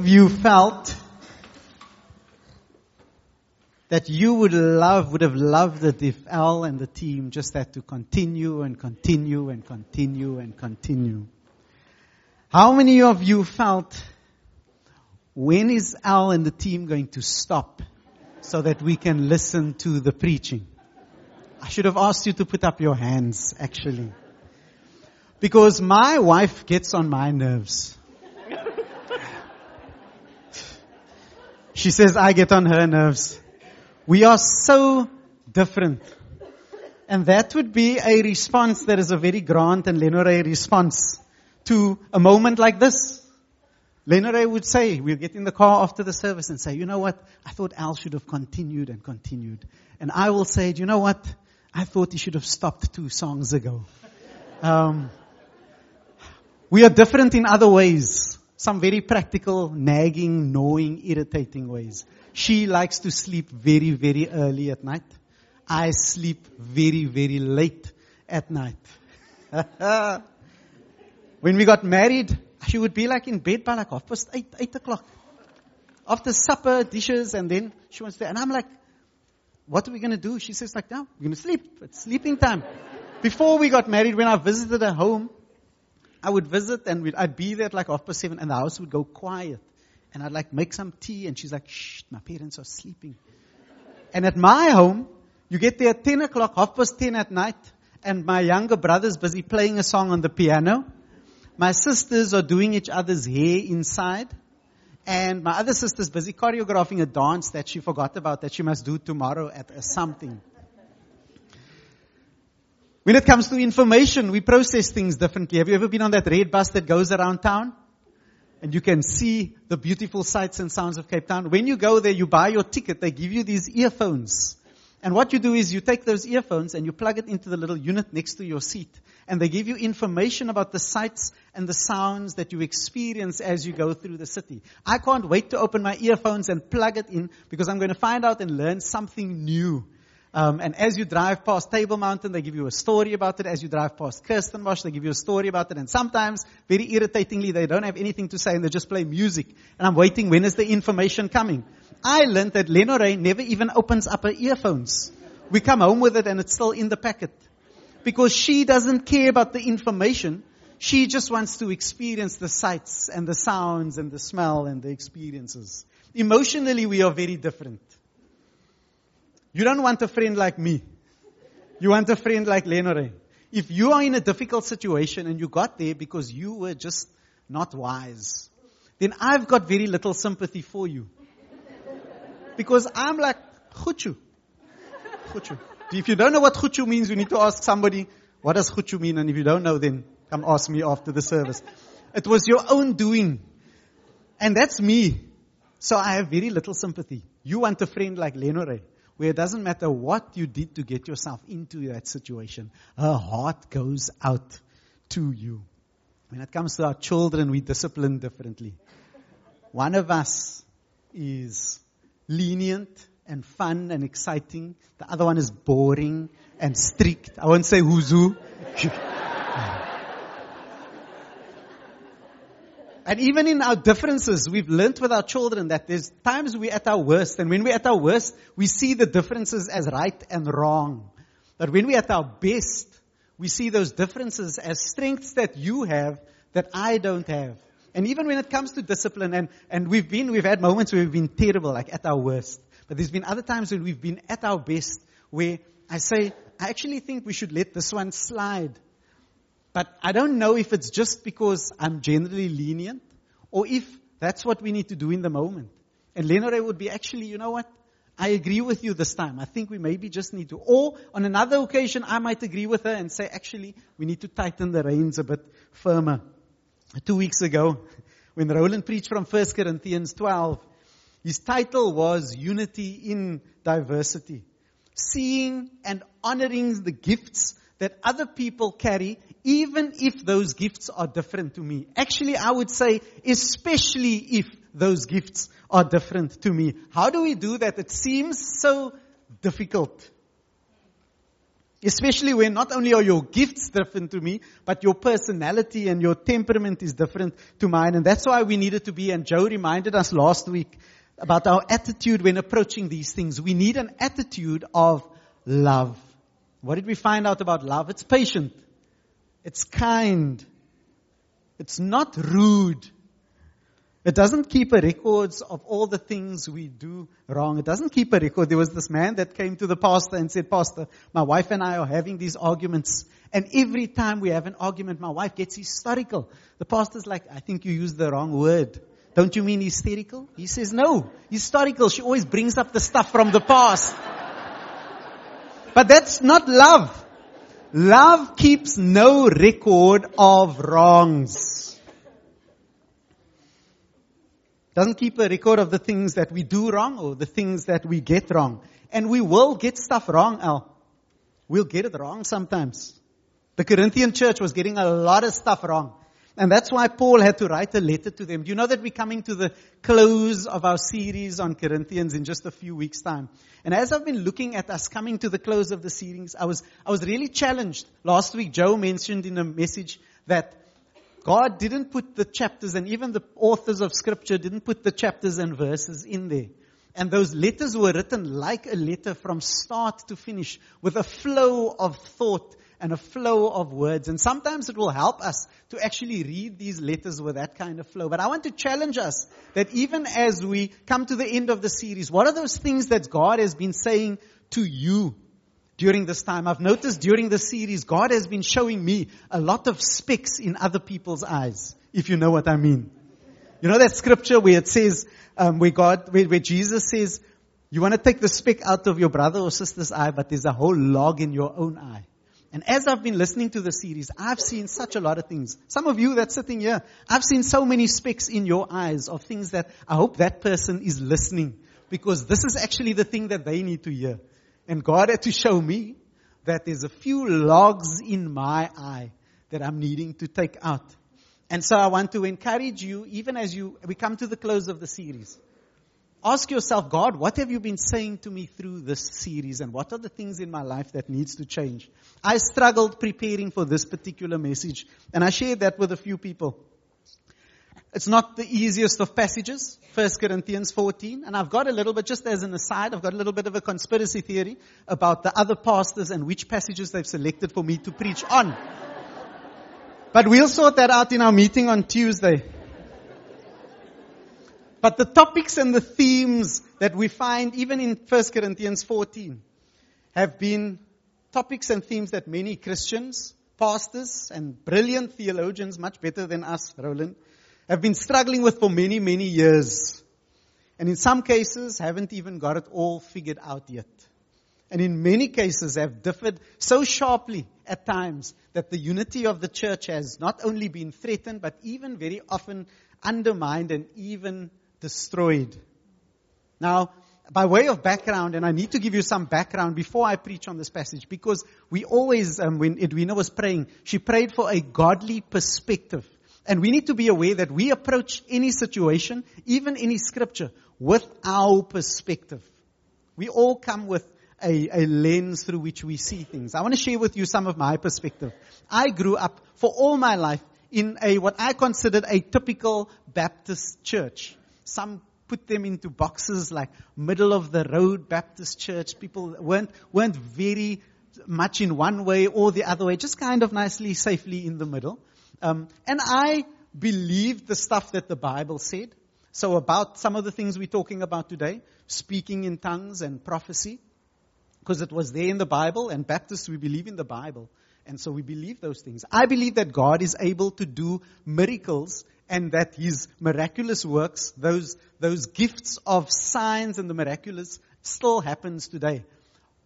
you felt that you would love, would have loved it if Al and the team just had to continue and continue and continue and continue? How many of you felt when is Al and the team going to stop so that we can listen to the preaching? I should have asked you to put up your hands actually. Because my wife gets on my nerves. She says I get on her nerves. We are so different. And that would be a response that is a very Grant and Lenore response to a moment like this. Lenore would say, we'll get in the car after the service and say, you know what? I thought Al should have continued and continued. And I will say, you know what? I thought he should have stopped two songs ago. Um, we are different in other ways. Some very practical, nagging, gnawing, irritating ways. She likes to sleep very, very early at night. I sleep very, very late at night. when we got married, she would be like in bed by like half past eight, eight o'clock. After supper, dishes, and then she wants to, and I'm like, what are we going to do? She says like, no, we're going to sleep. It's sleeping time. Before we got married, when I visited her home, I would visit and I'd be there at like half past seven and the house would go quiet. And I'd like make some tea and she's like, shh, my parents are sleeping. And at my home, you get there at 10 o'clock, half past 10 at night, and my younger brother's busy playing a song on the piano. My sisters are doing each other's hair inside. And my other sister's busy choreographing a dance that she forgot about that she must do tomorrow at something. When it comes to information, we process things differently. Have you ever been on that red bus that goes around town? and you can see the beautiful sights and sounds of Cape Town. When you go there, you buy your ticket, they give you these earphones. And what you do is you take those earphones and you plug it into the little unit next to your seat. And they give you information about the sights and the sounds that you experience as you go through the city. I can't wait to open my earphones and plug it in because I'm going to find out and learn something new um, and as you drive past Table Mountain, they give you a story about it. As you drive past Kirstenbosch, they give you a story about it. And sometimes, very irritatingly, they don't have anything to say and they just play music. And I'm waiting, when is the information coming? I learned that Lenore never even opens up her earphones. We come home with it and it's still in the packet. Because she doesn't care about the information. She just wants to experience the sights and the sounds and the smell and the experiences. Emotionally, we are very different. You don't want a friend like me. You want a friend like Lenore. If you are in a difficult situation and you got there because you were just not wise, then I've got very little sympathy for you. Because I'm like, chuchu. If you don't know what chuchu means, you need to ask somebody, what does chuchu mean? And if you don't know, then come ask me after the service. It was your own doing. And that's me. So I have very little sympathy. You want a friend like Lenore where it doesn't matter what you did to get yourself into that situation, her heart goes out to you. When it comes to our children, we discipline differently. One of us is lenient and fun and exciting. The other one is boring and strict. I won't say who's who. And even in our differences, we've learned with our children that there's times we're at our worst. And when we're at our worst, we see the differences as right and wrong. But when we're at our best, we see those differences as strengths that you have that I don't have. And even when it comes to discipline, and, and we've been, we've had moments where we've been terrible, like at our worst. But there's been other times when we've been at our best, where I say, I actually think we should let this one slide. But I don't know if it's just because I'm generally lenient or if that's what we need to do in the moment. And Lenore would be actually, you know what? I agree with you this time. I think we maybe just need to. Or on another occasion, I might agree with her and say, actually, we need to tighten the reins a bit firmer. Two weeks ago, when Roland preached from 1 Corinthians 12, his title was Unity in Diversity. Seeing and honoring the gifts that other people carry, even if those gifts are different to me. Actually, I would say, especially if those gifts are different to me. How do we do that? It seems so difficult. Especially when not only are your gifts different to me, but your personality and your temperament is different to mine. And that's why we needed to be, and Joe reminded us last week about our attitude when approaching these things. We need an attitude of love. What did we find out about love? It's patient. It's kind. It's not rude. It doesn't keep a records of all the things we do wrong. It doesn't keep a record. There was this man that came to the pastor and said, Pastor, my wife and I are having these arguments. And every time we have an argument, my wife gets hysterical. The pastor's like, I think you used the wrong word. Don't you mean hysterical? He says, no, hysterical. She always brings up the stuff from the past. but that's not love. Love keeps no record of wrongs. Doesn't keep a record of the things that we do wrong or the things that we get wrong. And we will get stuff wrong, Al. We'll get it wrong sometimes. The Corinthian church was getting a lot of stuff wrong. And that's why Paul had to write a letter to them. Do you know that we're coming to the close of our series on Corinthians in just a few weeks time? And as I've been looking at us coming to the close of the series, I was, I was really challenged. Last week, Joe mentioned in a message that God didn't put the chapters and even the authors of scripture didn't put the chapters and verses in there. And those letters were written like a letter from start to finish with a flow of thought and a flow of words. And sometimes it will help us to actually read these letters with that kind of flow. But I want to challenge us that even as we come to the end of the series, what are those things that God has been saying to you during this time. I've noticed during the series, God has been showing me a lot of specks in other people's eyes, if you know what I mean. You know that scripture where it says, um, where God, where, where Jesus says, you want to take the speck out of your brother or sister's eye, but there's a whole log in your own eye. And as I've been listening to the series, I've seen such a lot of things. Some of you that's sitting here, I've seen so many specks in your eyes of things that I hope that person is listening because this is actually the thing that they need to hear. And God had to show me that there's a few logs in my eye that I'm needing to take out. And so I want to encourage you, even as you, we come to the close of the series. Ask yourself, God, what have you been saying to me through this series and what are the things in my life that needs to change? I struggled preparing for this particular message and I shared that with a few people. It's not the easiest of passages, 1 Corinthians 14. And I've got a little bit, just as an aside, I've got a little bit of a conspiracy theory about the other pastors and which passages they've selected for me to preach on. But we'll sort that out in our meeting on Tuesday. But the topics and the themes that we find even in 1 Corinthians 14 have been topics and themes that many Christians, pastors, and brilliant theologians, much better than us, Roland, have been struggling with for many, many years. And in some cases haven't even got it all figured out yet. And in many cases have differed so sharply at times that the unity of the church has not only been threatened, but even very often undermined and even destroyed. Now, by way of background, and I need to give you some background before I preach on this passage, because we always, um, when Edwina was praying, she prayed for a godly perspective. And we need to be aware that we approach any situation, even any scripture, with our perspective. We all come with a, a, lens through which we see things. I want to share with you some of my perspective. I grew up for all my life in a, what I considered a typical Baptist church. Some put them into boxes like middle of the road Baptist church. People weren't, weren't very much in one way or the other way, just kind of nicely, safely in the middle. Um, and I believed the stuff that the Bible said. So about some of the things we're talking about today, speaking in tongues and prophecy, because it was there in the Bible, and Baptists, we believe in the Bible. And so we believe those things. I believe that God is able to do miracles and that His miraculous works, those, those gifts of signs and the miraculous still happens today.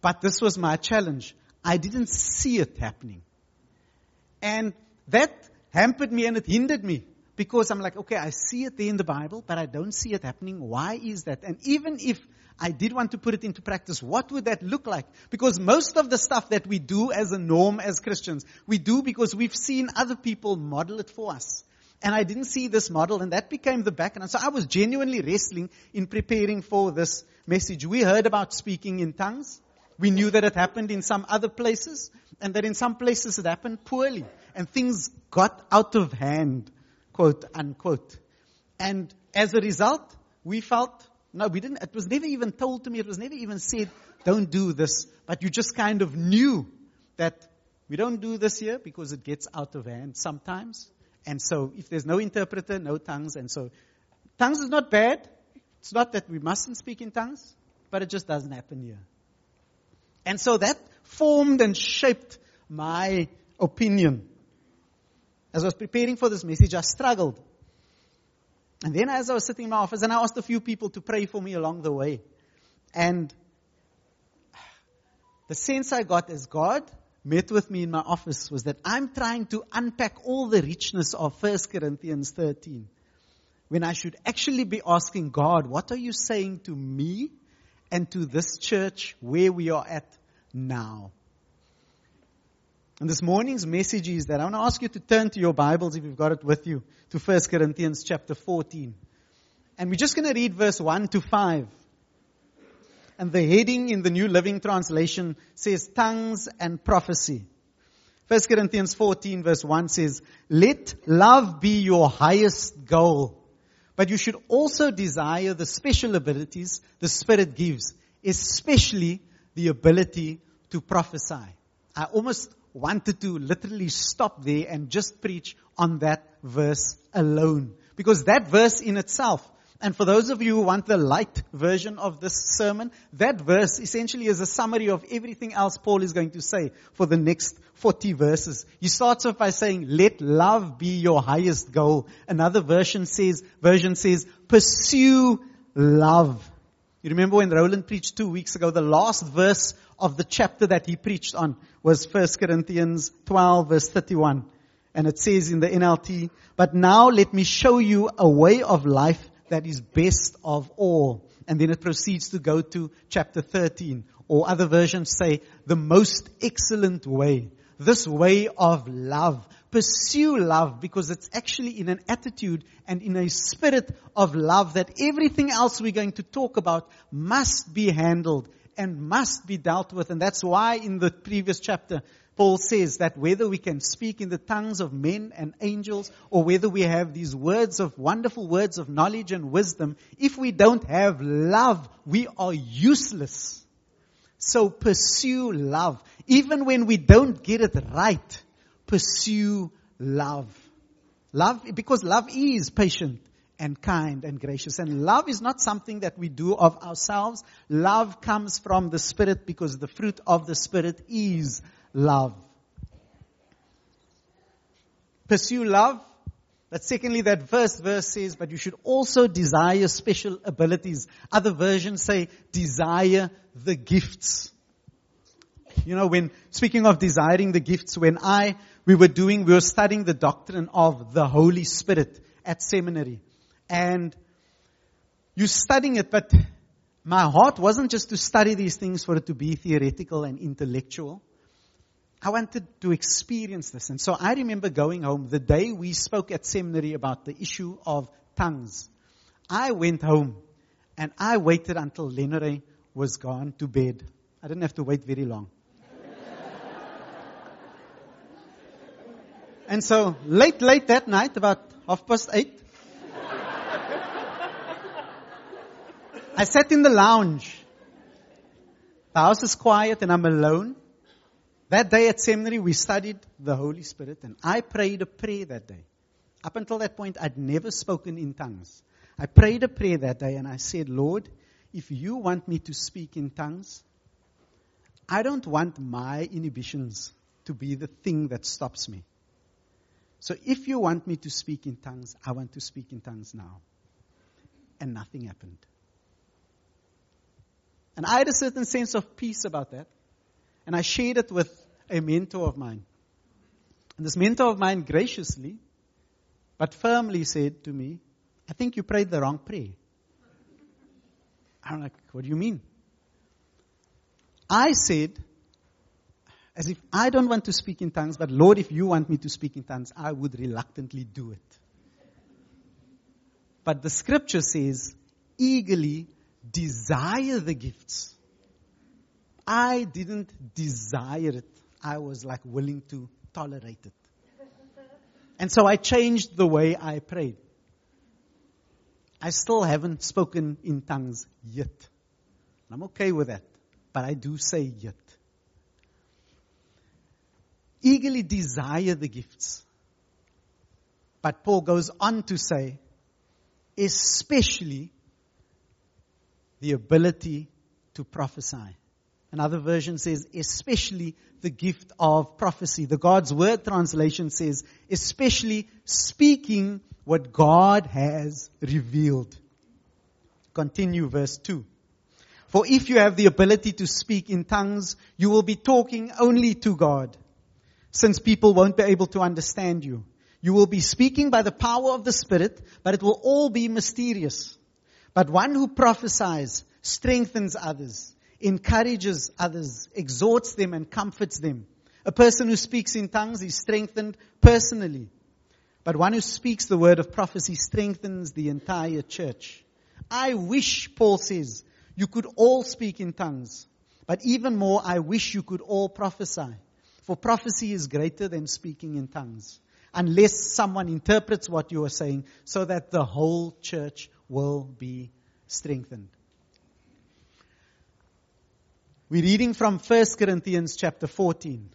But this was my challenge. I didn't see it happening. And that hampered me and it hindered me because I'm like, okay, I see it there in the Bible, but I don't see it happening. Why is that? And even if I did want to put it into practice, what would that look like? Because most of the stuff that we do as a norm as Christians, we do because we've seen other people model it for us. And I didn't see this model and that became the background. So I was genuinely wrestling in preparing for this message. We heard about speaking in tongues. We knew that it happened in some other places and that in some places it happened poorly and things got out of hand, quote unquote. And as a result, we felt, no, we didn't, it was never even told to me, it was never even said, don't do this, but you just kind of knew that we don't do this here because it gets out of hand sometimes. And so if there's no interpreter, no tongues, and so tongues is not bad. It's not that we mustn't speak in tongues, but it just doesn't happen here. And so that formed and shaped my opinion. As I was preparing for this message, I struggled. And then as I was sitting in my office, and I asked a few people to pray for me along the way. And the sense I got as God met with me in my office was that I'm trying to unpack all the richness of 1 Corinthians 13. When I should actually be asking God, what are you saying to me and to this church where we are at now? And this morning's message is that I want to ask you to turn to your Bibles if you've got it with you to 1 Corinthians chapter 14. And we're just going to read verse 1 to 5. And the heading in the New Living Translation says tongues and prophecy. 1 Corinthians 14 verse 1 says, let love be your highest goal. But you should also desire the special abilities the Spirit gives, especially the ability to prophesy. I almost wanted to literally stop there and just preach on that verse alone. Because that verse in itself and for those of you who want the light version of this sermon, that verse essentially is a summary of everything else Paul is going to say for the next 40 verses. He starts off by saying, let love be your highest goal. Another version says, version says, pursue love. You remember when Roland preached two weeks ago, the last verse of the chapter that he preached on was 1 Corinthians 12 verse 31. And it says in the NLT, but now let me show you a way of life that is best of all. And then it proceeds to go to chapter 13. Or other versions say, the most excellent way. This way of love. Pursue love because it's actually in an attitude and in a spirit of love that everything else we're going to talk about must be handled and must be dealt with. And that's why in the previous chapter, Paul says that whether we can speak in the tongues of men and angels or whether we have these words of wonderful words of knowledge and wisdom, if we don't have love, we are useless. So pursue love. Even when we don't get it right, pursue love. Love, because love is patient and kind and gracious. And love is not something that we do of ourselves. Love comes from the Spirit because the fruit of the Spirit is love. Pursue love. But secondly, that first verse says, but you should also desire special abilities. Other versions say, desire the gifts. You know, when, speaking of desiring the gifts, when I, we were doing, we were studying the doctrine of the Holy Spirit at seminary. And you're studying it, but my heart wasn't just to study these things for it to be theoretical and intellectual. I wanted to experience this. And so I remember going home the day we spoke at seminary about the issue of tongues. I went home and I waited until Lenore was gone to bed. I didn't have to wait very long. And so late, late that night, about half past eight, I sat in the lounge. The house is quiet and I'm alone. That day at seminary, we studied the Holy Spirit, and I prayed a prayer that day. Up until that point, I'd never spoken in tongues. I prayed a prayer that day, and I said, Lord, if you want me to speak in tongues, I don't want my inhibitions to be the thing that stops me. So if you want me to speak in tongues, I want to speak in tongues now. And nothing happened. And I had a certain sense of peace about that. And I shared it with a mentor of mine. And this mentor of mine graciously, but firmly said to me, I think you prayed the wrong prayer. I'm like, what do you mean? I said, as if I don't want to speak in tongues, but Lord, if you want me to speak in tongues, I would reluctantly do it. But the scripture says, eagerly desire the gifts. I didn't desire it. I was like willing to tolerate it. And so I changed the way I prayed. I still haven't spoken in tongues yet. I'm okay with that. But I do say yet. Eagerly desire the gifts. But Paul goes on to say, especially the ability to prophesy. Another version says, especially the gift of prophecy. The God's Word translation says, especially speaking what God has revealed. Continue verse 2. For if you have the ability to speak in tongues, you will be talking only to God, since people won't be able to understand you. You will be speaking by the power of the Spirit, but it will all be mysterious. But one who prophesies strengthens others encourages others, exhorts them and comforts them. A person who speaks in tongues is strengthened personally. But one who speaks the word of prophecy strengthens the entire church. I wish, Paul says, you could all speak in tongues. But even more, I wish you could all prophesy. For prophecy is greater than speaking in tongues. Unless someone interprets what you are saying so that the whole church will be strengthened. We're reading from 1 Corinthians chapter 14.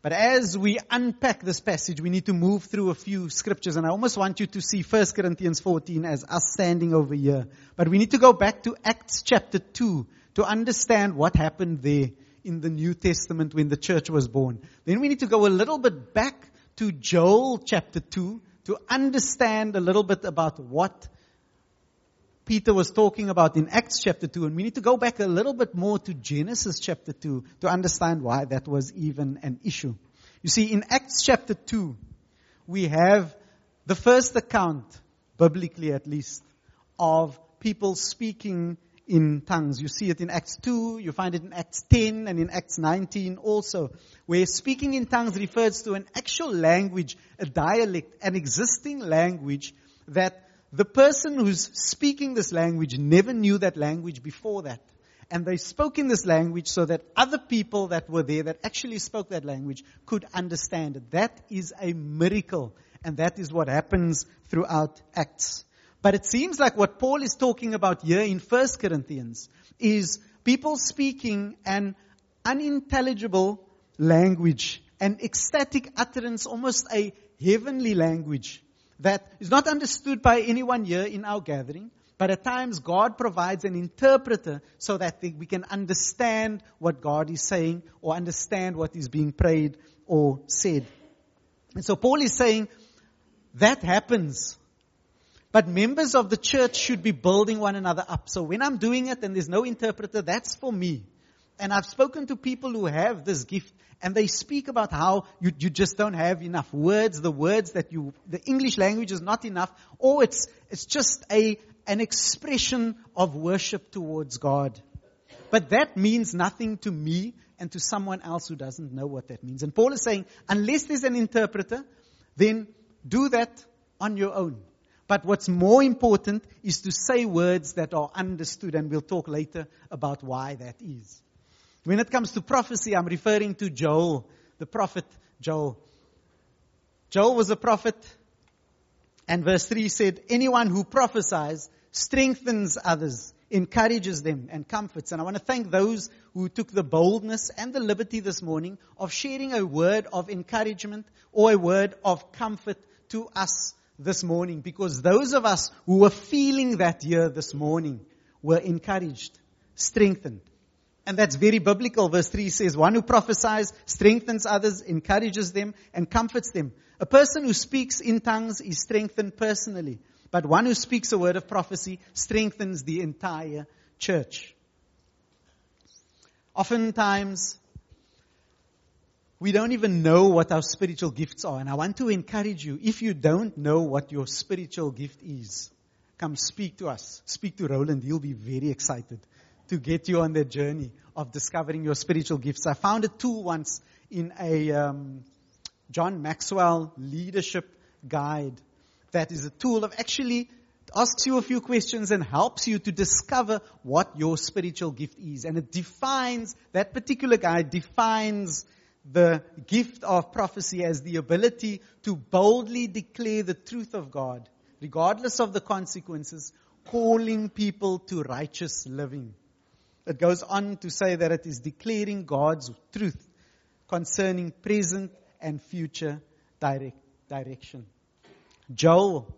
But as we unpack this passage, we need to move through a few scriptures, and I almost want you to see 1 Corinthians 14 as us standing over here. But we need to go back to Acts chapter 2 to understand what happened there in the New Testament when the church was born. Then we need to go a little bit back to Joel chapter 2 to understand a little bit about what Peter was talking about in Acts chapter 2, and we need to go back a little bit more to Genesis chapter 2 to understand why that was even an issue. You see, in Acts chapter 2, we have the first account, biblically at least, of people speaking in tongues. You see it in Acts 2, you find it in Acts 10 and in Acts 19 also, where speaking in tongues refers to an actual language, a dialect, an existing language that the person who's speaking this language never knew that language before that. And they spoke in this language so that other people that were there that actually spoke that language could understand it. That is a miracle. And that is what happens throughout Acts. But it seems like what Paul is talking about here in 1 Corinthians is people speaking an unintelligible language, an ecstatic utterance, almost a heavenly language that is not understood by anyone here in our gathering, but at times God provides an interpreter so that we can understand what God is saying or understand what is being prayed or said. And so Paul is saying that happens. But members of the church should be building one another up. So when I'm doing it and there's no interpreter, that's for me. And I've spoken to people who have this gift and they speak about how you, you just don't have enough words, the words that you, the English language is not enough, or it's, it's just a, an expression of worship towards God. But that means nothing to me and to someone else who doesn't know what that means. And Paul is saying, unless there's an interpreter, then do that on your own. But what's more important is to say words that are understood, and we'll talk later about why that is. When it comes to prophecy, I'm referring to Joel, the prophet Joel. Joel was a prophet, and verse 3 said, Anyone who prophesies strengthens others, encourages them, and comforts. And I want to thank those who took the boldness and the liberty this morning of sharing a word of encouragement or a word of comfort to us this morning, because those of us who were feeling that year this morning were encouraged, strengthened. And that's very biblical. Verse 3 says, one who prophesies strengthens others, encourages them, and comforts them. A person who speaks in tongues is strengthened personally. But one who speaks a word of prophecy strengthens the entire church. Oftentimes, we don't even know what our spiritual gifts are. And I want to encourage you, if you don't know what your spiritual gift is, come speak to us. Speak to Roland. He'll be very excited to get you on the journey of discovering your spiritual gifts. I found a tool once in a um, John Maxwell leadership guide that is a tool of actually asks you a few questions and helps you to discover what your spiritual gift is. And it defines, that particular guy defines the gift of prophecy as the ability to boldly declare the truth of God, regardless of the consequences, calling people to righteous living. It goes on to say that it is declaring God's truth concerning present and future direct, direction. Joel,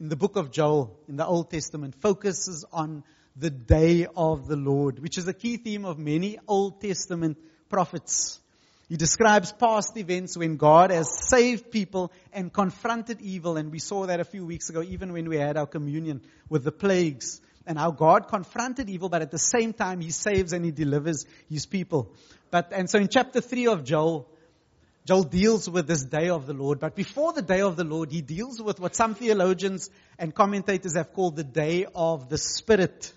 in the book of Joel, in the Old Testament, focuses on the day of the Lord, which is a key theme of many Old Testament prophets. He describes past events when God has saved people and confronted evil, and we saw that a few weeks ago, even when we had our communion with the plagues, and how God confronted evil, but at the same time He saves and He delivers His people. But, and so in chapter 3 of Joel, Joel deals with this day of the Lord, but before the day of the Lord, he deals with what some theologians and commentators have called the day of the Spirit.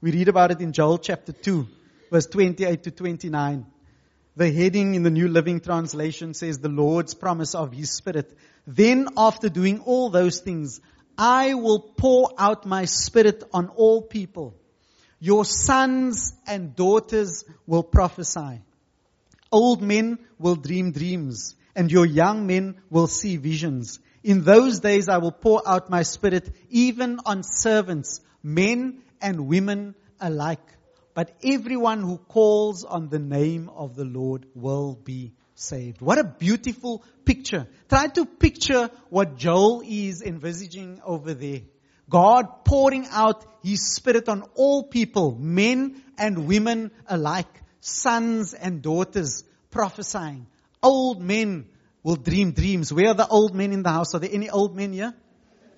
We read about it in Joel chapter 2, verse 28 to 29. The heading in the New Living Translation says the Lord's promise of His Spirit. Then after doing all those things, I will pour out my Spirit on all people. Your sons and daughters will prophesy. Old men will dream dreams, and your young men will see visions. In those days I will pour out my spirit even on servants, men and women alike. But everyone who calls on the name of the Lord will be saved. What a beautiful picture. Try to picture what Joel is envisaging over there. God pouring out His Spirit on all people, men and women alike sons and daughters prophesying. Old men will dream dreams. Where are the old men in the house? Are there any old men here?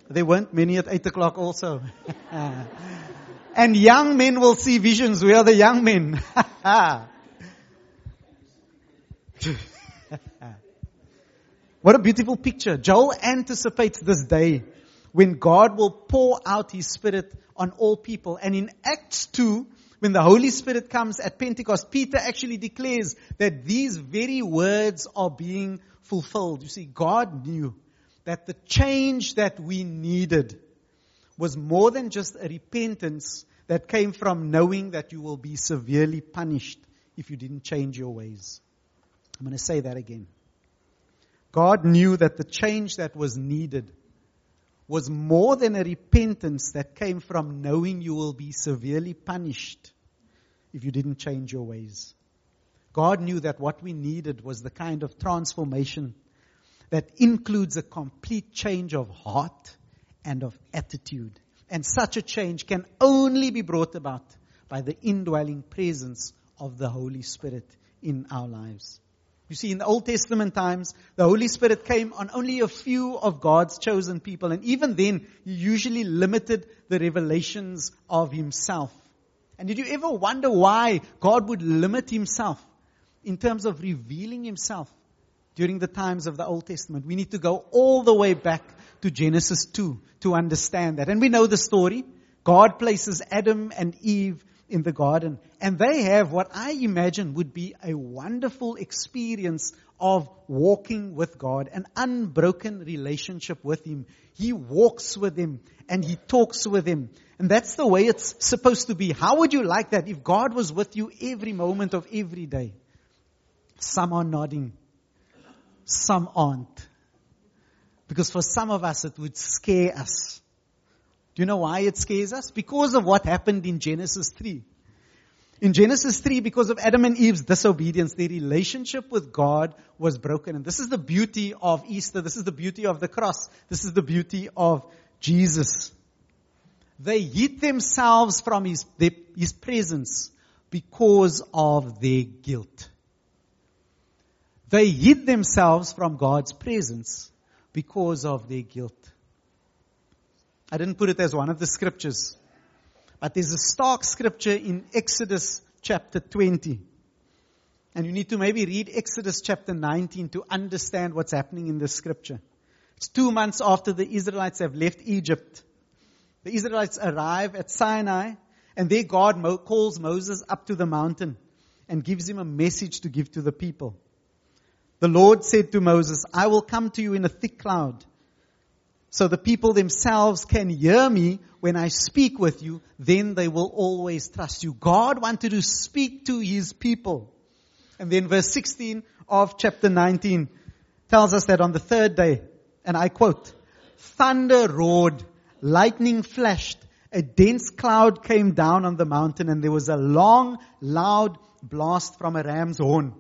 There weren't many at 8 o'clock also. and young men will see visions. Where are the young men? what a beautiful picture. Joel anticipates this day when God will pour out his spirit on all people. And in Acts 2, when the Holy Spirit comes at Pentecost, Peter actually declares that these very words are being fulfilled. You see, God knew that the change that we needed was more than just a repentance that came from knowing that you will be severely punished if you didn't change your ways. I'm going to say that again. God knew that the change that was needed was more than a repentance that came from knowing you will be severely punished if you didn't change your ways. God knew that what we needed was the kind of transformation that includes a complete change of heart and of attitude. And such a change can only be brought about by the indwelling presence of the Holy Spirit in our lives. You see, in the Old Testament times, the Holy Spirit came on only a few of God's chosen people, and even then, He usually limited the revelations of Himself. And did you ever wonder why God would limit Himself in terms of revealing Himself during the times of the Old Testament? We need to go all the way back to Genesis 2 to understand that. And we know the story. God places Adam and Eve in the garden. And they have what I imagine would be a wonderful experience of walking with God, an unbroken relationship with Him. He walks with Him and He talks with Him. And that's the way it's supposed to be. How would you like that if God was with you every moment of every day? Some are nodding. Some aren't. Because for some of us it would scare us. Do you know why it scares us? Because of what happened in Genesis 3. In Genesis 3, because of Adam and Eve's disobedience, their relationship with God was broken. And this is the beauty of Easter. This is the beauty of the cross. This is the beauty of Jesus. They hid themselves from his, their, his presence because of their guilt. They hid themselves from God's presence because of their guilt. I didn't put it as one of the scriptures. But there's a stark scripture in Exodus chapter 20. And you need to maybe read Exodus chapter 19 to understand what's happening in this scripture. It's two months after the Israelites have left Egypt. The Israelites arrive at Sinai and there God calls Moses up to the mountain and gives him a message to give to the people. The Lord said to Moses, I will come to you in a thick cloud so the people themselves can hear me when I speak with you, then they will always trust you. God wanted to speak to his people. And then verse 16 of chapter 19 tells us that on the third day, and I quote, thunder roared, lightning flashed, a dense cloud came down on the mountain and there was a long, loud blast from a ram's horn.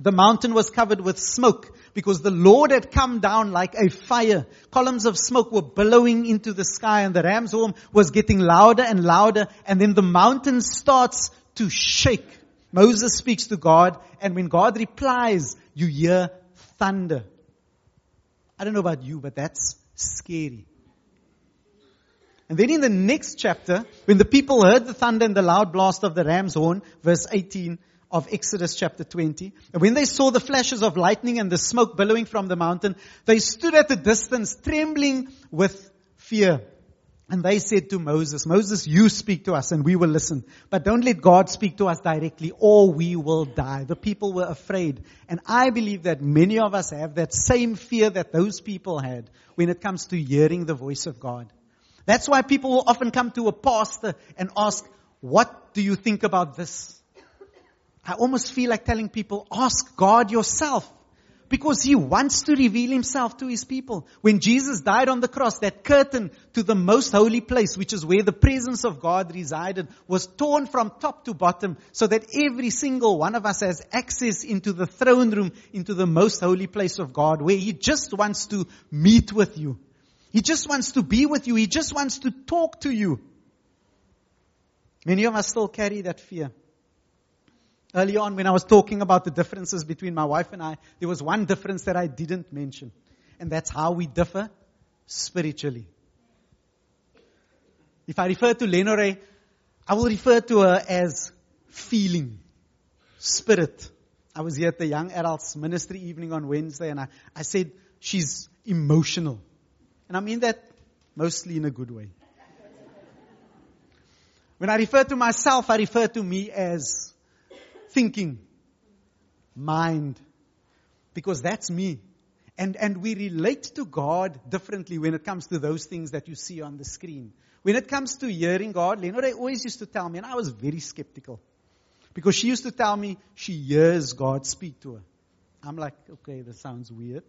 The mountain was covered with smoke because the Lord had come down like a fire. Columns of smoke were billowing into the sky and the ram's horn was getting louder and louder and then the mountain starts to shake. Moses speaks to God and when God replies, you hear thunder. I don't know about you, but that's scary. And then in the next chapter, when the people heard the thunder and the loud blast of the ram's horn, verse 18 of Exodus chapter 20, and when they saw the flashes of lightning and the smoke billowing from the mountain, they stood at a distance, trembling with fear. And they said to Moses, Moses, you speak to us and we will listen. But don't let God speak to us directly or we will die. The people were afraid. And I believe that many of us have that same fear that those people had when it comes to hearing the voice of God. That's why people will often come to a pastor and ask, what do you think about this? I almost feel like telling people, ask God yourself. Because He wants to reveal Himself to His people. When Jesus died on the cross, that curtain to the most holy place, which is where the presence of God resided, was torn from top to bottom so that every single one of us has access into the throne room, into the most holy place of God, where He just wants to meet with you. He just wants to be with you. He just wants to talk to you. Many of us still carry that fear. Early on, when I was talking about the differences between my wife and I, there was one difference that I didn't mention. And that's how we differ spiritually. If I refer to Lenore, I will refer to her as feeling, spirit. I was here at the young adults ministry evening on Wednesday and I, I said she's emotional. And I mean that mostly in a good way. When I refer to myself, I refer to me as thinking, mind, because that's me. And, and we relate to God differently when it comes to those things that you see on the screen. When it comes to hearing God, Lenore always used to tell me, and I was very skeptical. Because she used to tell me she hears God speak to her. I'm like, okay, that sounds weird.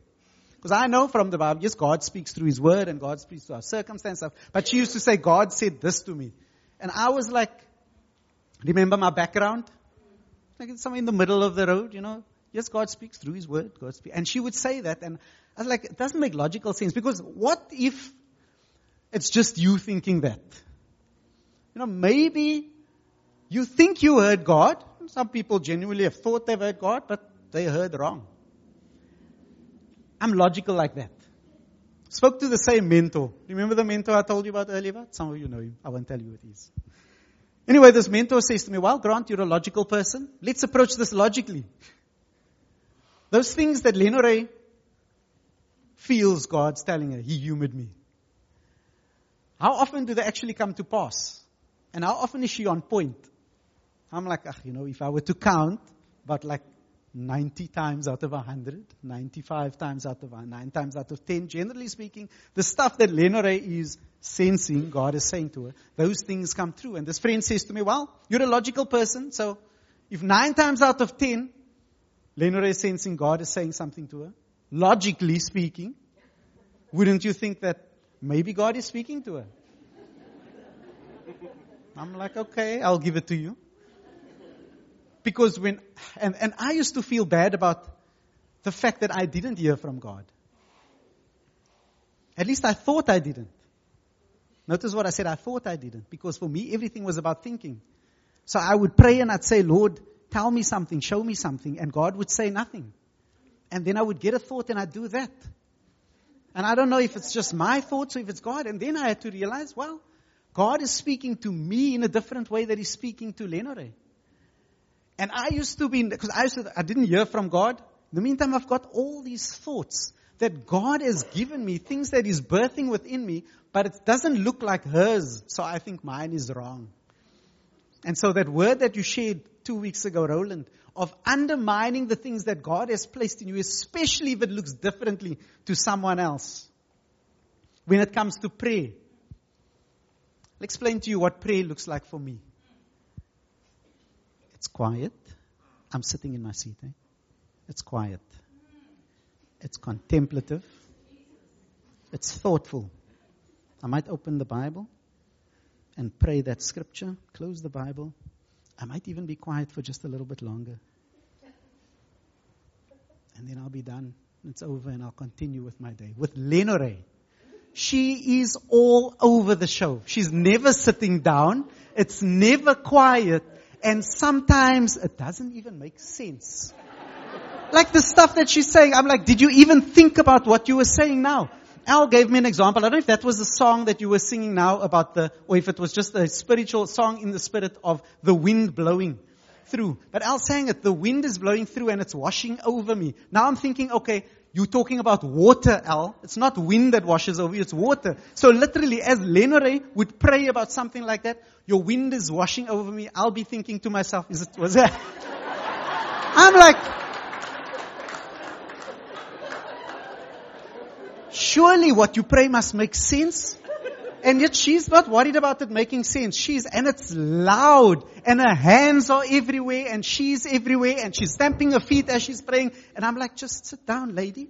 Because I know from the Bible, yes, God speaks through His Word and God speaks through our circumstances. But she used to say, God said this to me. And I was like, remember my background? Like somewhere in the middle of the road, you know. Yes, God speaks through His Word. God speaks. And she would say that. And I was like, it doesn't make logical sense. Because what if it's just you thinking that? You know, maybe you think you heard God. Some people genuinely have thought they've heard God, but they heard wrong. I'm logical like that. Spoke to the same mentor. Remember the mentor I told you about earlier? Some of you know him. I won't tell you what he is. Anyway, this mentor says to me, well, Grant, you're a logical person. Let's approach this logically. Those things that Lenore feels God's telling her, He humored me. How often do they actually come to pass? And how often is she on point? I'm like, you know, if I were to count, but like 90 times out of 100, 95 times out of 9 times out of 10, generally speaking, the stuff that Lenore is sensing, God is saying to her, those things come true. And this friend says to me, well, you're a logical person, so if 9 times out of 10, Lenore is sensing God is saying something to her, logically speaking, wouldn't you think that maybe God is speaking to her? I'm like, okay, I'll give it to you. Because when, and, and I used to feel bad about the fact that I didn't hear from God. At least I thought I didn't. Notice what I said, I thought I didn't. Because for me, everything was about thinking. So I would pray and I'd say, Lord, tell me something, show me something. And God would say nothing. And then I would get a thought and I'd do that. And I don't know if it's just my thoughts or if it's God. And then I had to realize, well, God is speaking to me in a different way that He's speaking to Lenore. And I used to be, because I used to, I didn't hear from God. In the meantime, I've got all these thoughts that God has given me, things that He's birthing within me, but it doesn't look like hers, so I think mine is wrong. And so that word that you shared two weeks ago, Roland, of undermining the things that God has placed in you, especially if it looks differently to someone else. when it comes to prayer. I'll explain to you what prayer looks like for me. It's quiet. I'm sitting in my seat. Eh? It's quiet. It's contemplative. It's thoughtful. I might open the Bible and pray that scripture, close the Bible. I might even be quiet for just a little bit longer. And then I'll be done. It's over and I'll continue with my day. With Lenore, she is all over the show. She's never sitting down. It's never quiet. And sometimes it doesn't even make sense. like the stuff that she's saying, I'm like, did you even think about what you were saying now? Al gave me an example. I don't know if that was the song that you were singing now about the, or if it was just a spiritual song in the spirit of the wind blowing through. But Al sang it, the wind is blowing through and it's washing over me. Now I'm thinking, okay, you're talking about water, Al. It's not wind that washes over you, it's water. So literally, as Lenore would pray about something like that, your wind is washing over me, I'll be thinking to myself, is it, was that? I'm like, surely what you pray must make sense. And yet she's not worried about it making sense. She's, and it's loud, and her hands are everywhere, and she's everywhere, and she's stamping her feet as she's praying. And I'm like, just sit down, lady.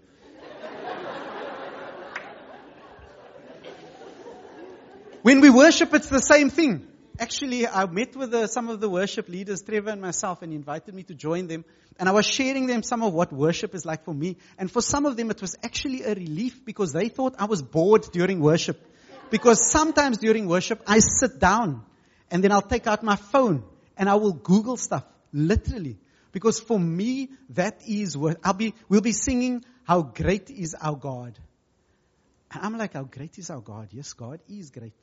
when we worship, it's the same thing. Actually, I met with the, some of the worship leaders, Trevor and myself, and he invited me to join them. And I was sharing them some of what worship is like for me. And for some of them, it was actually a relief because they thought I was bored during worship. Because sometimes during worship, I sit down and then I'll take out my phone and I will Google stuff, literally. Because for me, that is what I'll be, we'll be singing, how great is our God. And I'm like, how great is our God? Yes, God is great.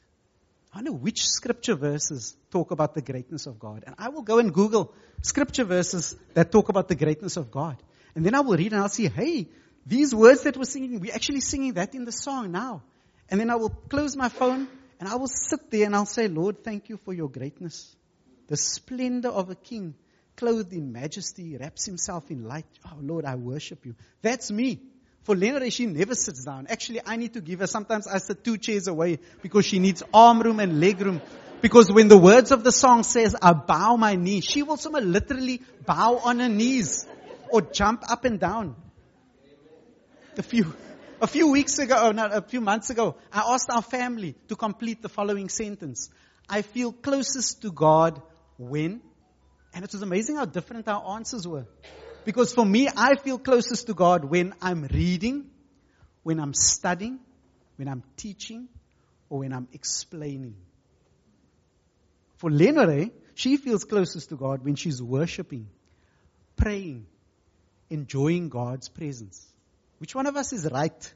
I know which scripture verses talk about the greatness of God. And I will go and Google scripture verses that talk about the greatness of God. And then I will read and I'll see, hey, these words that we're singing, we're actually singing that in the song now. And then I will close my phone and I will sit there and I'll say, Lord, thank you for your greatness. The splendor of a king clothed in majesty wraps himself in light. Oh Lord, I worship you. That's me. For Lenore, she never sits down. Actually, I need to give her, sometimes I sit two chairs away because she needs arm room and leg room. Because when the words of the song says, I bow my knee, she will somehow literally bow on her knees or jump up and down. A few, a few weeks ago, or not, a few months ago, I asked our family to complete the following sentence. I feel closest to God when, and it was amazing how different our answers were. Because for me, I feel closest to God when I'm reading, when I'm studying, when I'm teaching, or when I'm explaining. For Lenore, she feels closest to God when she's worshiping, praying, enjoying God's presence. Which one of us is right?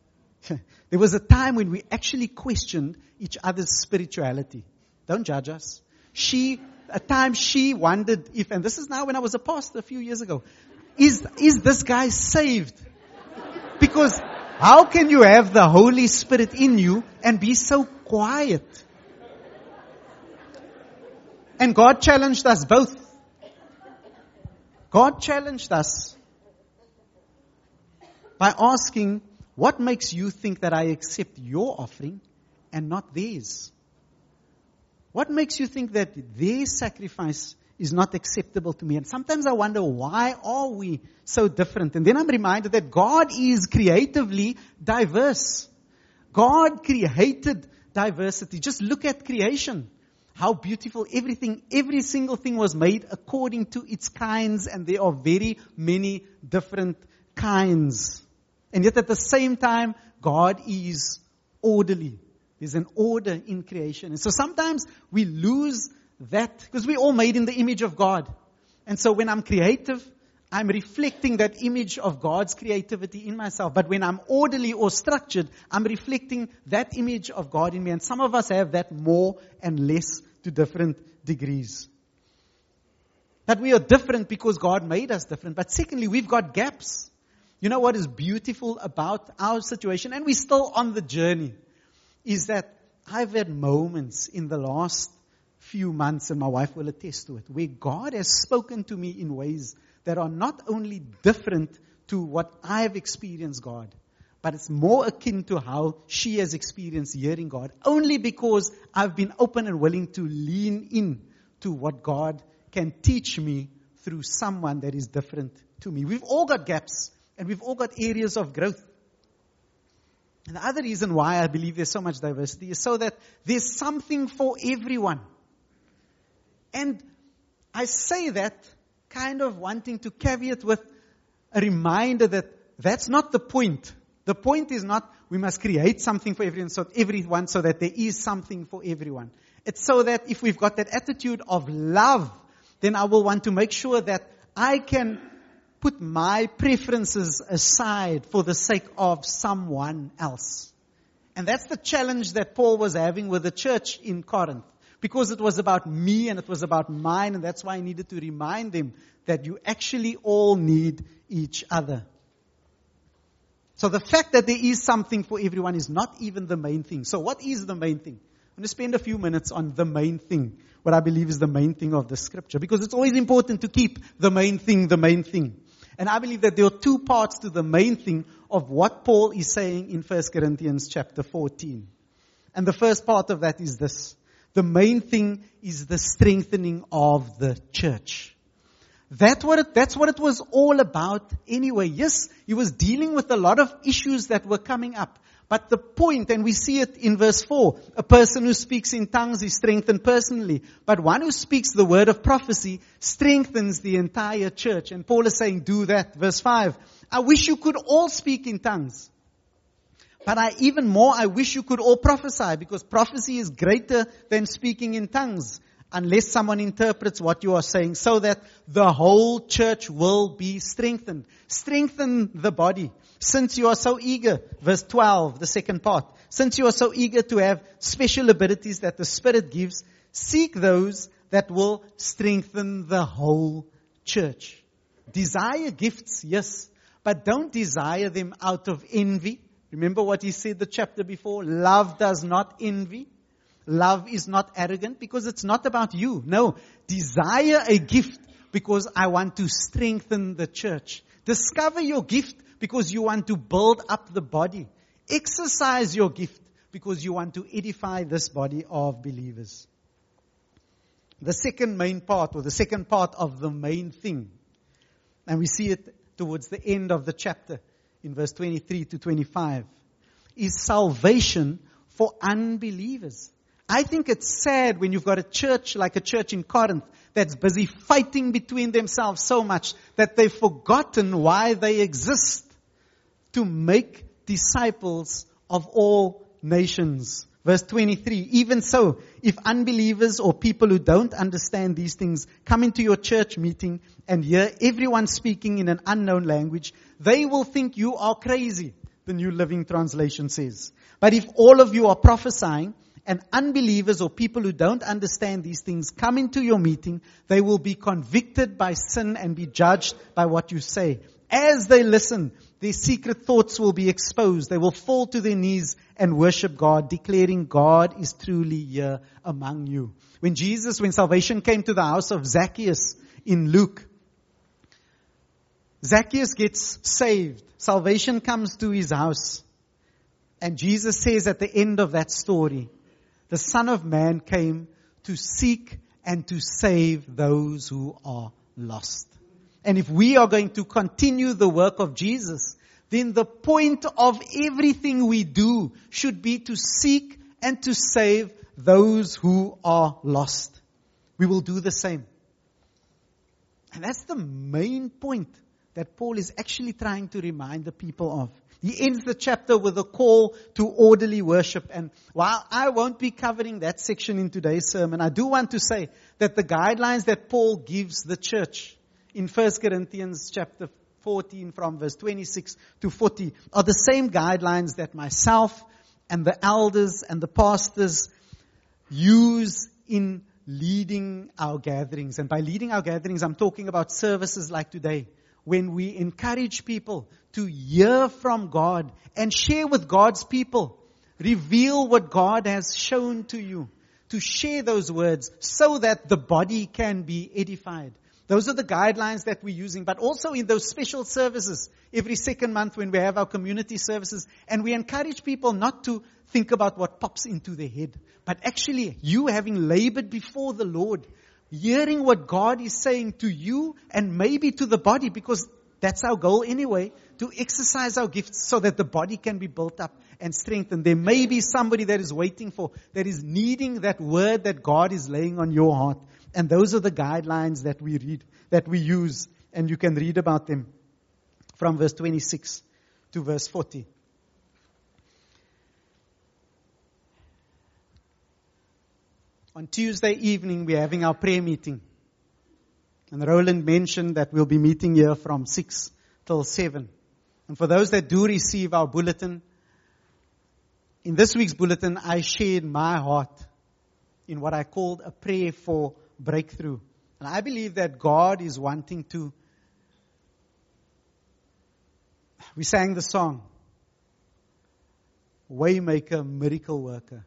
there was a time when we actually questioned each other's spirituality. Don't judge us. She a time she wondered if, and this is now when I was a pastor a few years ago, is, is this guy saved? Because how can you have the Holy Spirit in you and be so quiet? And God challenged us both. God challenged us by asking, what makes you think that I accept your offering and not theirs? What makes you think that their sacrifice is not acceptable to me? And sometimes I wonder, why are we so different? And then I'm reminded that God is creatively diverse. God created diversity. Just look at creation. How beautiful everything, every single thing was made according to its kinds, and there are very many different kinds. And yet at the same time, God is orderly. There's an order in creation. And so sometimes we lose that because we're all made in the image of God. And so when I'm creative, I'm reflecting that image of God's creativity in myself. But when I'm orderly or structured, I'm reflecting that image of God in me. And some of us have that more and less to different degrees. That we are different because God made us different. But secondly, we've got gaps. You know what is beautiful about our situation? And we're still on the journey is that I've had moments in the last few months, and my wife will attest to it, where God has spoken to me in ways that are not only different to what I've experienced God, but it's more akin to how she has experienced hearing God, only because I've been open and willing to lean in to what God can teach me through someone that is different to me. We've all got gaps and we've all got areas of growth. And the other reason why I believe there's so much diversity is so that there's something for everyone. And I say that kind of wanting to caveat with a reminder that that's not the point. The point is not we must create something for everyone so everyone so that there is something for everyone. It's so that if we've got that attitude of love, then I will want to make sure that I can put my preferences aside for the sake of someone else. And that's the challenge that Paul was having with the church in Corinth. Because it was about me and it was about mine, and that's why I needed to remind them that you actually all need each other. So the fact that there is something for everyone is not even the main thing. So what is the main thing? I'm going to spend a few minutes on the main thing, what I believe is the main thing of the scripture, because it's always important to keep the main thing the main thing. And I believe that there are two parts to the main thing of what Paul is saying in 1 Corinthians chapter 14. And the first part of that is this. The main thing is the strengthening of the church. That what it, that's what it was all about anyway. Yes, he was dealing with a lot of issues that were coming up. But the point, and we see it in verse 4, a person who speaks in tongues is strengthened personally. But one who speaks the word of prophecy strengthens the entire church. And Paul is saying, do that. Verse 5. I wish you could all speak in tongues. But I, even more, I wish you could all prophesy because prophecy is greater than speaking in tongues unless someone interprets what you are saying so that the whole church will be strengthened. Strengthen the body. Since you are so eager, verse 12, the second part, since you are so eager to have special abilities that the Spirit gives, seek those that will strengthen the whole church. Desire gifts, yes, but don't desire them out of envy. Remember what he said the chapter before? Love does not envy. Love is not arrogant because it's not about you. No. Desire a gift because I want to strengthen the church. Discover your gift because you want to build up the body. Exercise your gift because you want to edify this body of believers. The second main part or the second part of the main thing, and we see it towards the end of the chapter in verse 23 to 25, is salvation for unbelievers. I think it's sad when you've got a church like a church in Corinth that's busy fighting between themselves so much that they've forgotten why they exist to make disciples of all nations. Verse 23, even so, if unbelievers or people who don't understand these things come into your church meeting and hear everyone speaking in an unknown language, they will think you are crazy, the New Living Translation says. But if all of you are prophesying, and unbelievers or people who don't understand these things come into your meeting, they will be convicted by sin and be judged by what you say. As they listen, their secret thoughts will be exposed. They will fall to their knees and worship God, declaring God is truly here among you. When Jesus, when salvation came to the house of Zacchaeus in Luke, Zacchaeus gets saved. Salvation comes to his house. And Jesus says at the end of that story, the Son of Man came to seek and to save those who are lost. And if we are going to continue the work of Jesus, then the point of everything we do should be to seek and to save those who are lost. We will do the same. And that's the main point that Paul is actually trying to remind the people of. He ends the chapter with a call to orderly worship. And while I won't be covering that section in today's sermon, I do want to say that the guidelines that Paul gives the church in 1 Corinthians chapter 14 from verse 26 to 40 are the same guidelines that myself and the elders and the pastors use in leading our gatherings. And by leading our gatherings, I'm talking about services like today when we encourage people to hear from God and share with God's people. Reveal what God has shown to you. To share those words so that the body can be edified. Those are the guidelines that we're using, but also in those special services every second month when we have our community services. And we encourage people not to think about what pops into their head, but actually you having labored before the Lord, hearing what God is saying to you and maybe to the body because that's our goal anyway, to exercise our gifts so that the body can be built up and strengthened. There may be somebody that is waiting for, that is needing that word that God is laying on your heart. And those are the guidelines that we read, that we use, and you can read about them from verse 26 to verse 40. On Tuesday evening, we're having our prayer meeting. And Roland mentioned that we'll be meeting here from 6 till 7. And for those that do receive our bulletin, in this week's bulletin, I shared my heart in what I called a prayer for breakthrough. And I believe that God is wanting to. We sang the song, Waymaker, Miracle Worker.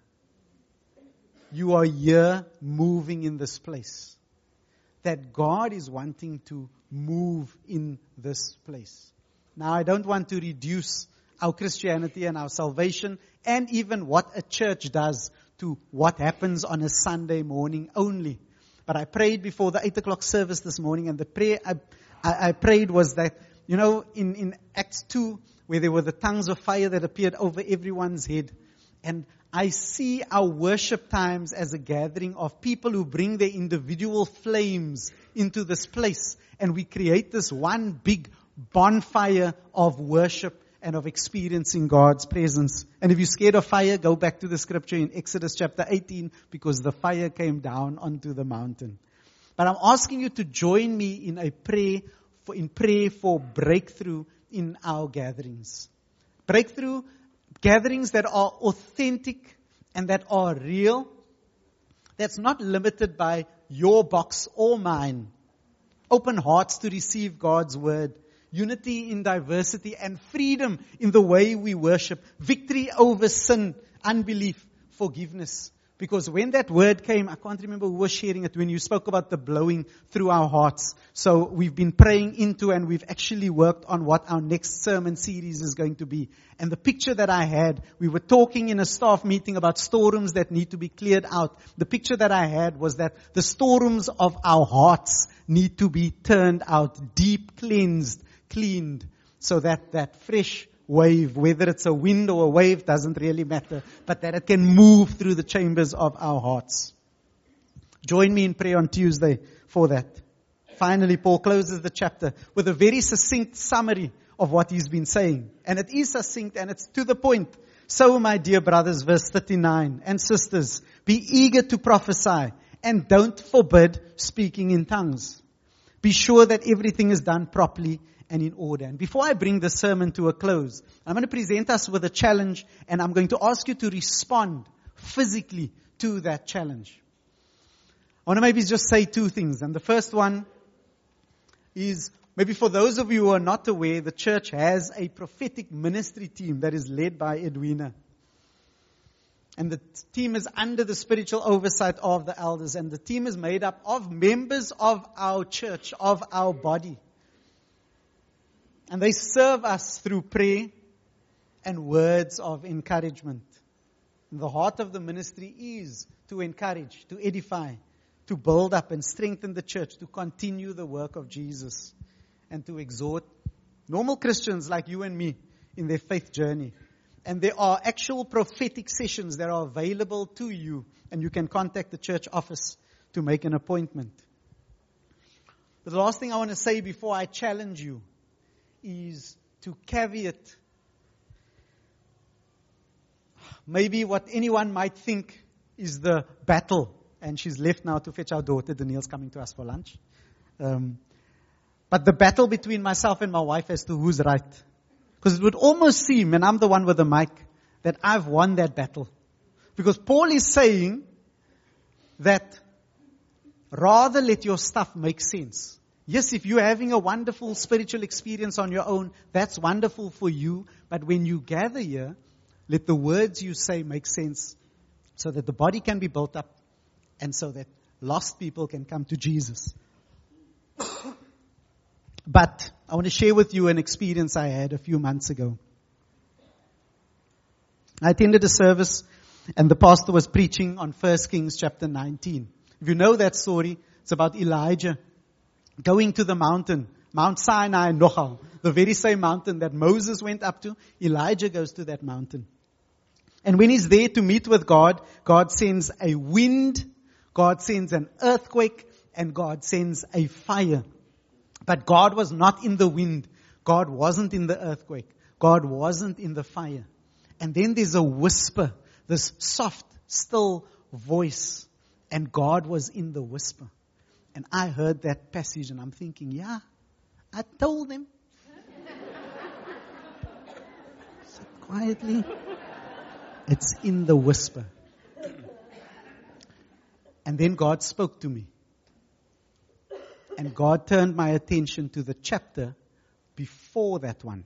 You are here moving in this place. That God is wanting to move in this place. Now, I don't want to reduce our Christianity and our salvation and even what a church does to what happens on a Sunday morning only. But I prayed before the 8 o'clock service this morning, and the prayer I, I, I prayed was that, you know, in, in Acts 2, where there were the tongues of fire that appeared over everyone's head, and I see our worship times as a gathering of people who bring their individual flames into this place, and we create this one big bonfire of worship and of experiencing God's presence. And if you're scared of fire, go back to the scripture in Exodus chapter 18 because the fire came down onto the mountain. But I'm asking you to join me in a prayer for, in prayer for breakthrough in our gatherings. Breakthrough gatherings that are authentic and that are real. That's not limited by your box or mine. Open hearts to receive God's word unity in diversity, and freedom in the way we worship, victory over sin, unbelief, forgiveness. Because when that word came, I can't remember who was sharing it when you spoke about the blowing through our hearts. So we've been praying into and we've actually worked on what our next sermon series is going to be. And the picture that I had, we were talking in a staff meeting about storerooms that need to be cleared out. The picture that I had was that the storerooms of our hearts need to be turned out, deep cleansed, cleaned so that that fresh wave, whether it's a wind or a wave, doesn't really matter, but that it can move through the chambers of our hearts. Join me in prayer on Tuesday for that. Finally, Paul closes the chapter with a very succinct summary of what he's been saying. And it is succinct and it's to the point. So, my dear brothers, verse 39, and sisters, be eager to prophesy and don't forbid speaking in tongues. Be sure that everything is done properly and in order. And before I bring the sermon to a close, I'm going to present us with a challenge and I'm going to ask you to respond physically to that challenge. I want to maybe just say two things. And the first one is maybe for those of you who are not aware, the church has a prophetic ministry team that is led by Edwina. And the team is under the spiritual oversight of the elders. And the team is made up of members of our church, of our body. And they serve us through prayer and words of encouragement. The heart of the ministry is to encourage, to edify, to build up and strengthen the church, to continue the work of Jesus, and to exhort normal Christians like you and me in their faith journey. And there are actual prophetic sessions that are available to you, and you can contact the church office to make an appointment. The last thing I want to say before I challenge you is to caveat maybe what anyone might think is the battle. And she's left now to fetch our daughter. Danielle's coming to us for lunch. Um, but the battle between myself and my wife as to who's right. Because it would almost seem, and I'm the one with the mic, that I've won that battle. Because Paul is saying that rather let your stuff make sense. Yes, if you're having a wonderful spiritual experience on your own, that's wonderful for you. But when you gather here, let the words you say make sense so that the body can be built up and so that lost people can come to Jesus. But I want to share with you an experience I had a few months ago. I attended a service and the pastor was preaching on 1 Kings chapter 19. If you know that story, it's about Elijah going to the mountain, Mount Sinai, Nochal, the very same mountain that Moses went up to. Elijah goes to that mountain. And when he's there to meet with God, God sends a wind, God sends an earthquake, and God sends a fire. But God was not in the wind. God wasn't in the earthquake. God wasn't in the fire. And then there's a whisper, this soft, still voice. And God was in the whisper. And I heard that passage and I'm thinking, yeah, I told him. so quietly. It's in the whisper. And then God spoke to me. And God turned my attention to the chapter before that one.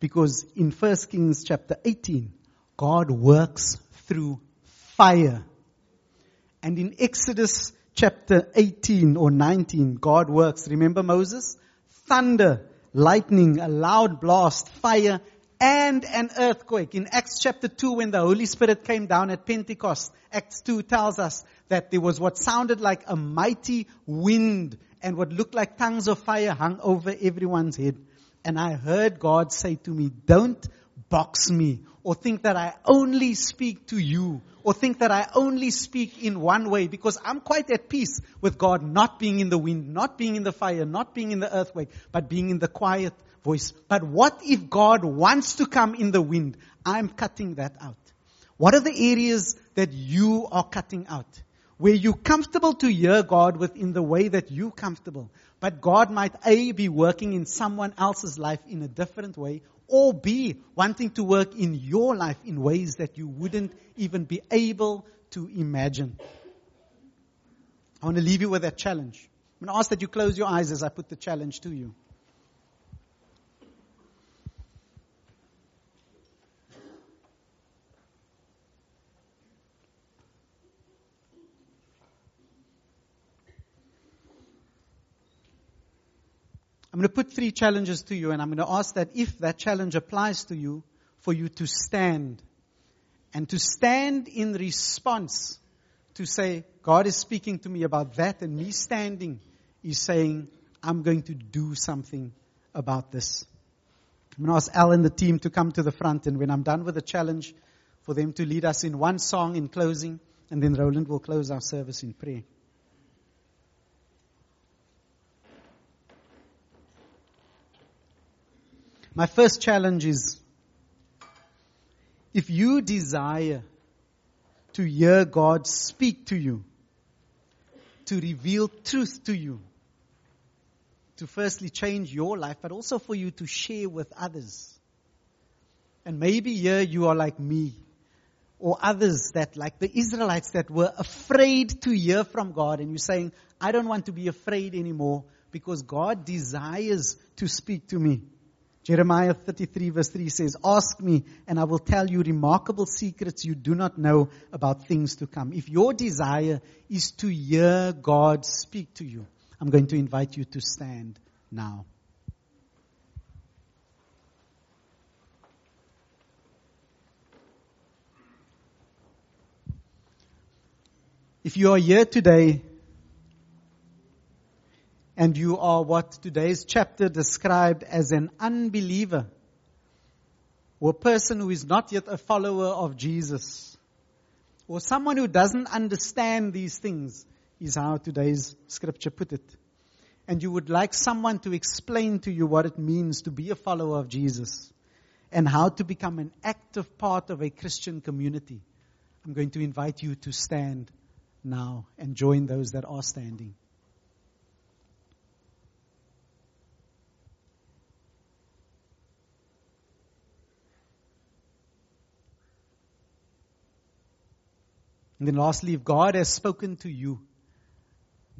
Because in 1 Kings chapter 18, God works through fire. And in Exodus chapter 18 or 19, God works. Remember Moses? Thunder, lightning, a loud blast, fire, and an earthquake. In Acts chapter 2, when the Holy Spirit came down at Pentecost, Acts 2 tells us that there was what sounded like a mighty wind and what looked like tongues of fire hung over everyone's head. And I heard God say to me, don't box me or think that I only speak to you or think that I only speak in one way because I'm quite at peace with God not being in the wind, not being in the fire, not being in the earthquake, but being in the quiet voice. But what if God wants to come in the wind? I'm cutting that out. What are the areas that you are cutting out? Where you're comfortable to hear God within the way that you're comfortable. But God might A, be working in someone else's life in a different way, or B, wanting to work in your life in ways that you wouldn't even be able to imagine. I want to leave you with that challenge. I'm going to ask that you close your eyes as I put the challenge to you. I'm going to put three challenges to you and I'm going to ask that if that challenge applies to you, for you to stand. And to stand in response to say, God is speaking to me about that and me standing is saying, I'm going to do something about this. I'm going to ask Al and the team to come to the front and when I'm done with the challenge, for them to lead us in one song in closing and then Roland will close our service in prayer. My first challenge is if you desire to hear God speak to you, to reveal truth to you, to firstly change your life, but also for you to share with others. And maybe here you are like me or others that like the Israelites that were afraid to hear from God and you're saying, I don't want to be afraid anymore because God desires to speak to me. Jeremiah 33 verse 3 says, Ask me and I will tell you remarkable secrets you do not know about things to come. If your desire is to hear God speak to you, I'm going to invite you to stand now. If you are here today and you are what today's chapter described as an unbeliever or a person who is not yet a follower of Jesus or someone who doesn't understand these things is how today's scripture put it. And you would like someone to explain to you what it means to be a follower of Jesus and how to become an active part of a Christian community. I'm going to invite you to stand now and join those that are standing. And then lastly, if God has spoken to you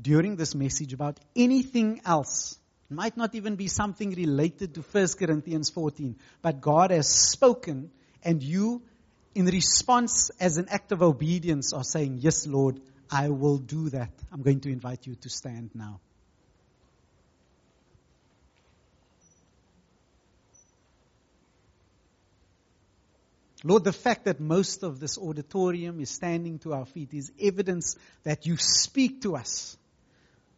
during this message about anything else, it might not even be something related to 1 Corinthians 14, but God has spoken and you, in response as an act of obedience, are saying, Yes, Lord, I will do that. I'm going to invite you to stand now. Lord, the fact that most of this auditorium is standing to our feet is evidence that you speak to us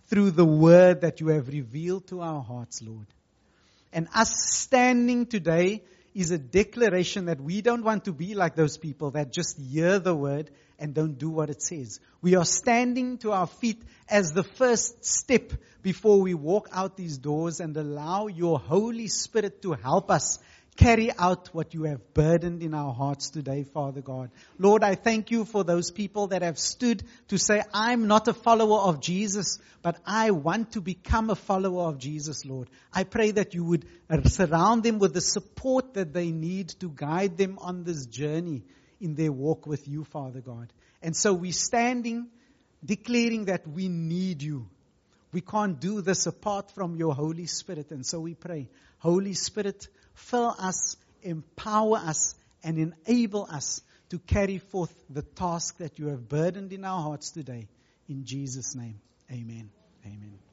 through the word that you have revealed to our hearts, Lord. And us standing today is a declaration that we don't want to be like those people that just hear the word and don't do what it says. We are standing to our feet as the first step before we walk out these doors and allow your Holy Spirit to help us carry out what you have burdened in our hearts today, Father God. Lord, I thank you for those people that have stood to say, I'm not a follower of Jesus, but I want to become a follower of Jesus, Lord. I pray that you would uh, surround them with the support that they need to guide them on this journey in their walk with you, Father God. And so we're standing, declaring that we need you. We can't do this apart from your Holy Spirit. And so we pray, Holy Spirit, fill us, empower us, and enable us to carry forth the task that you have burdened in our hearts today. In Jesus' name, amen. Amen.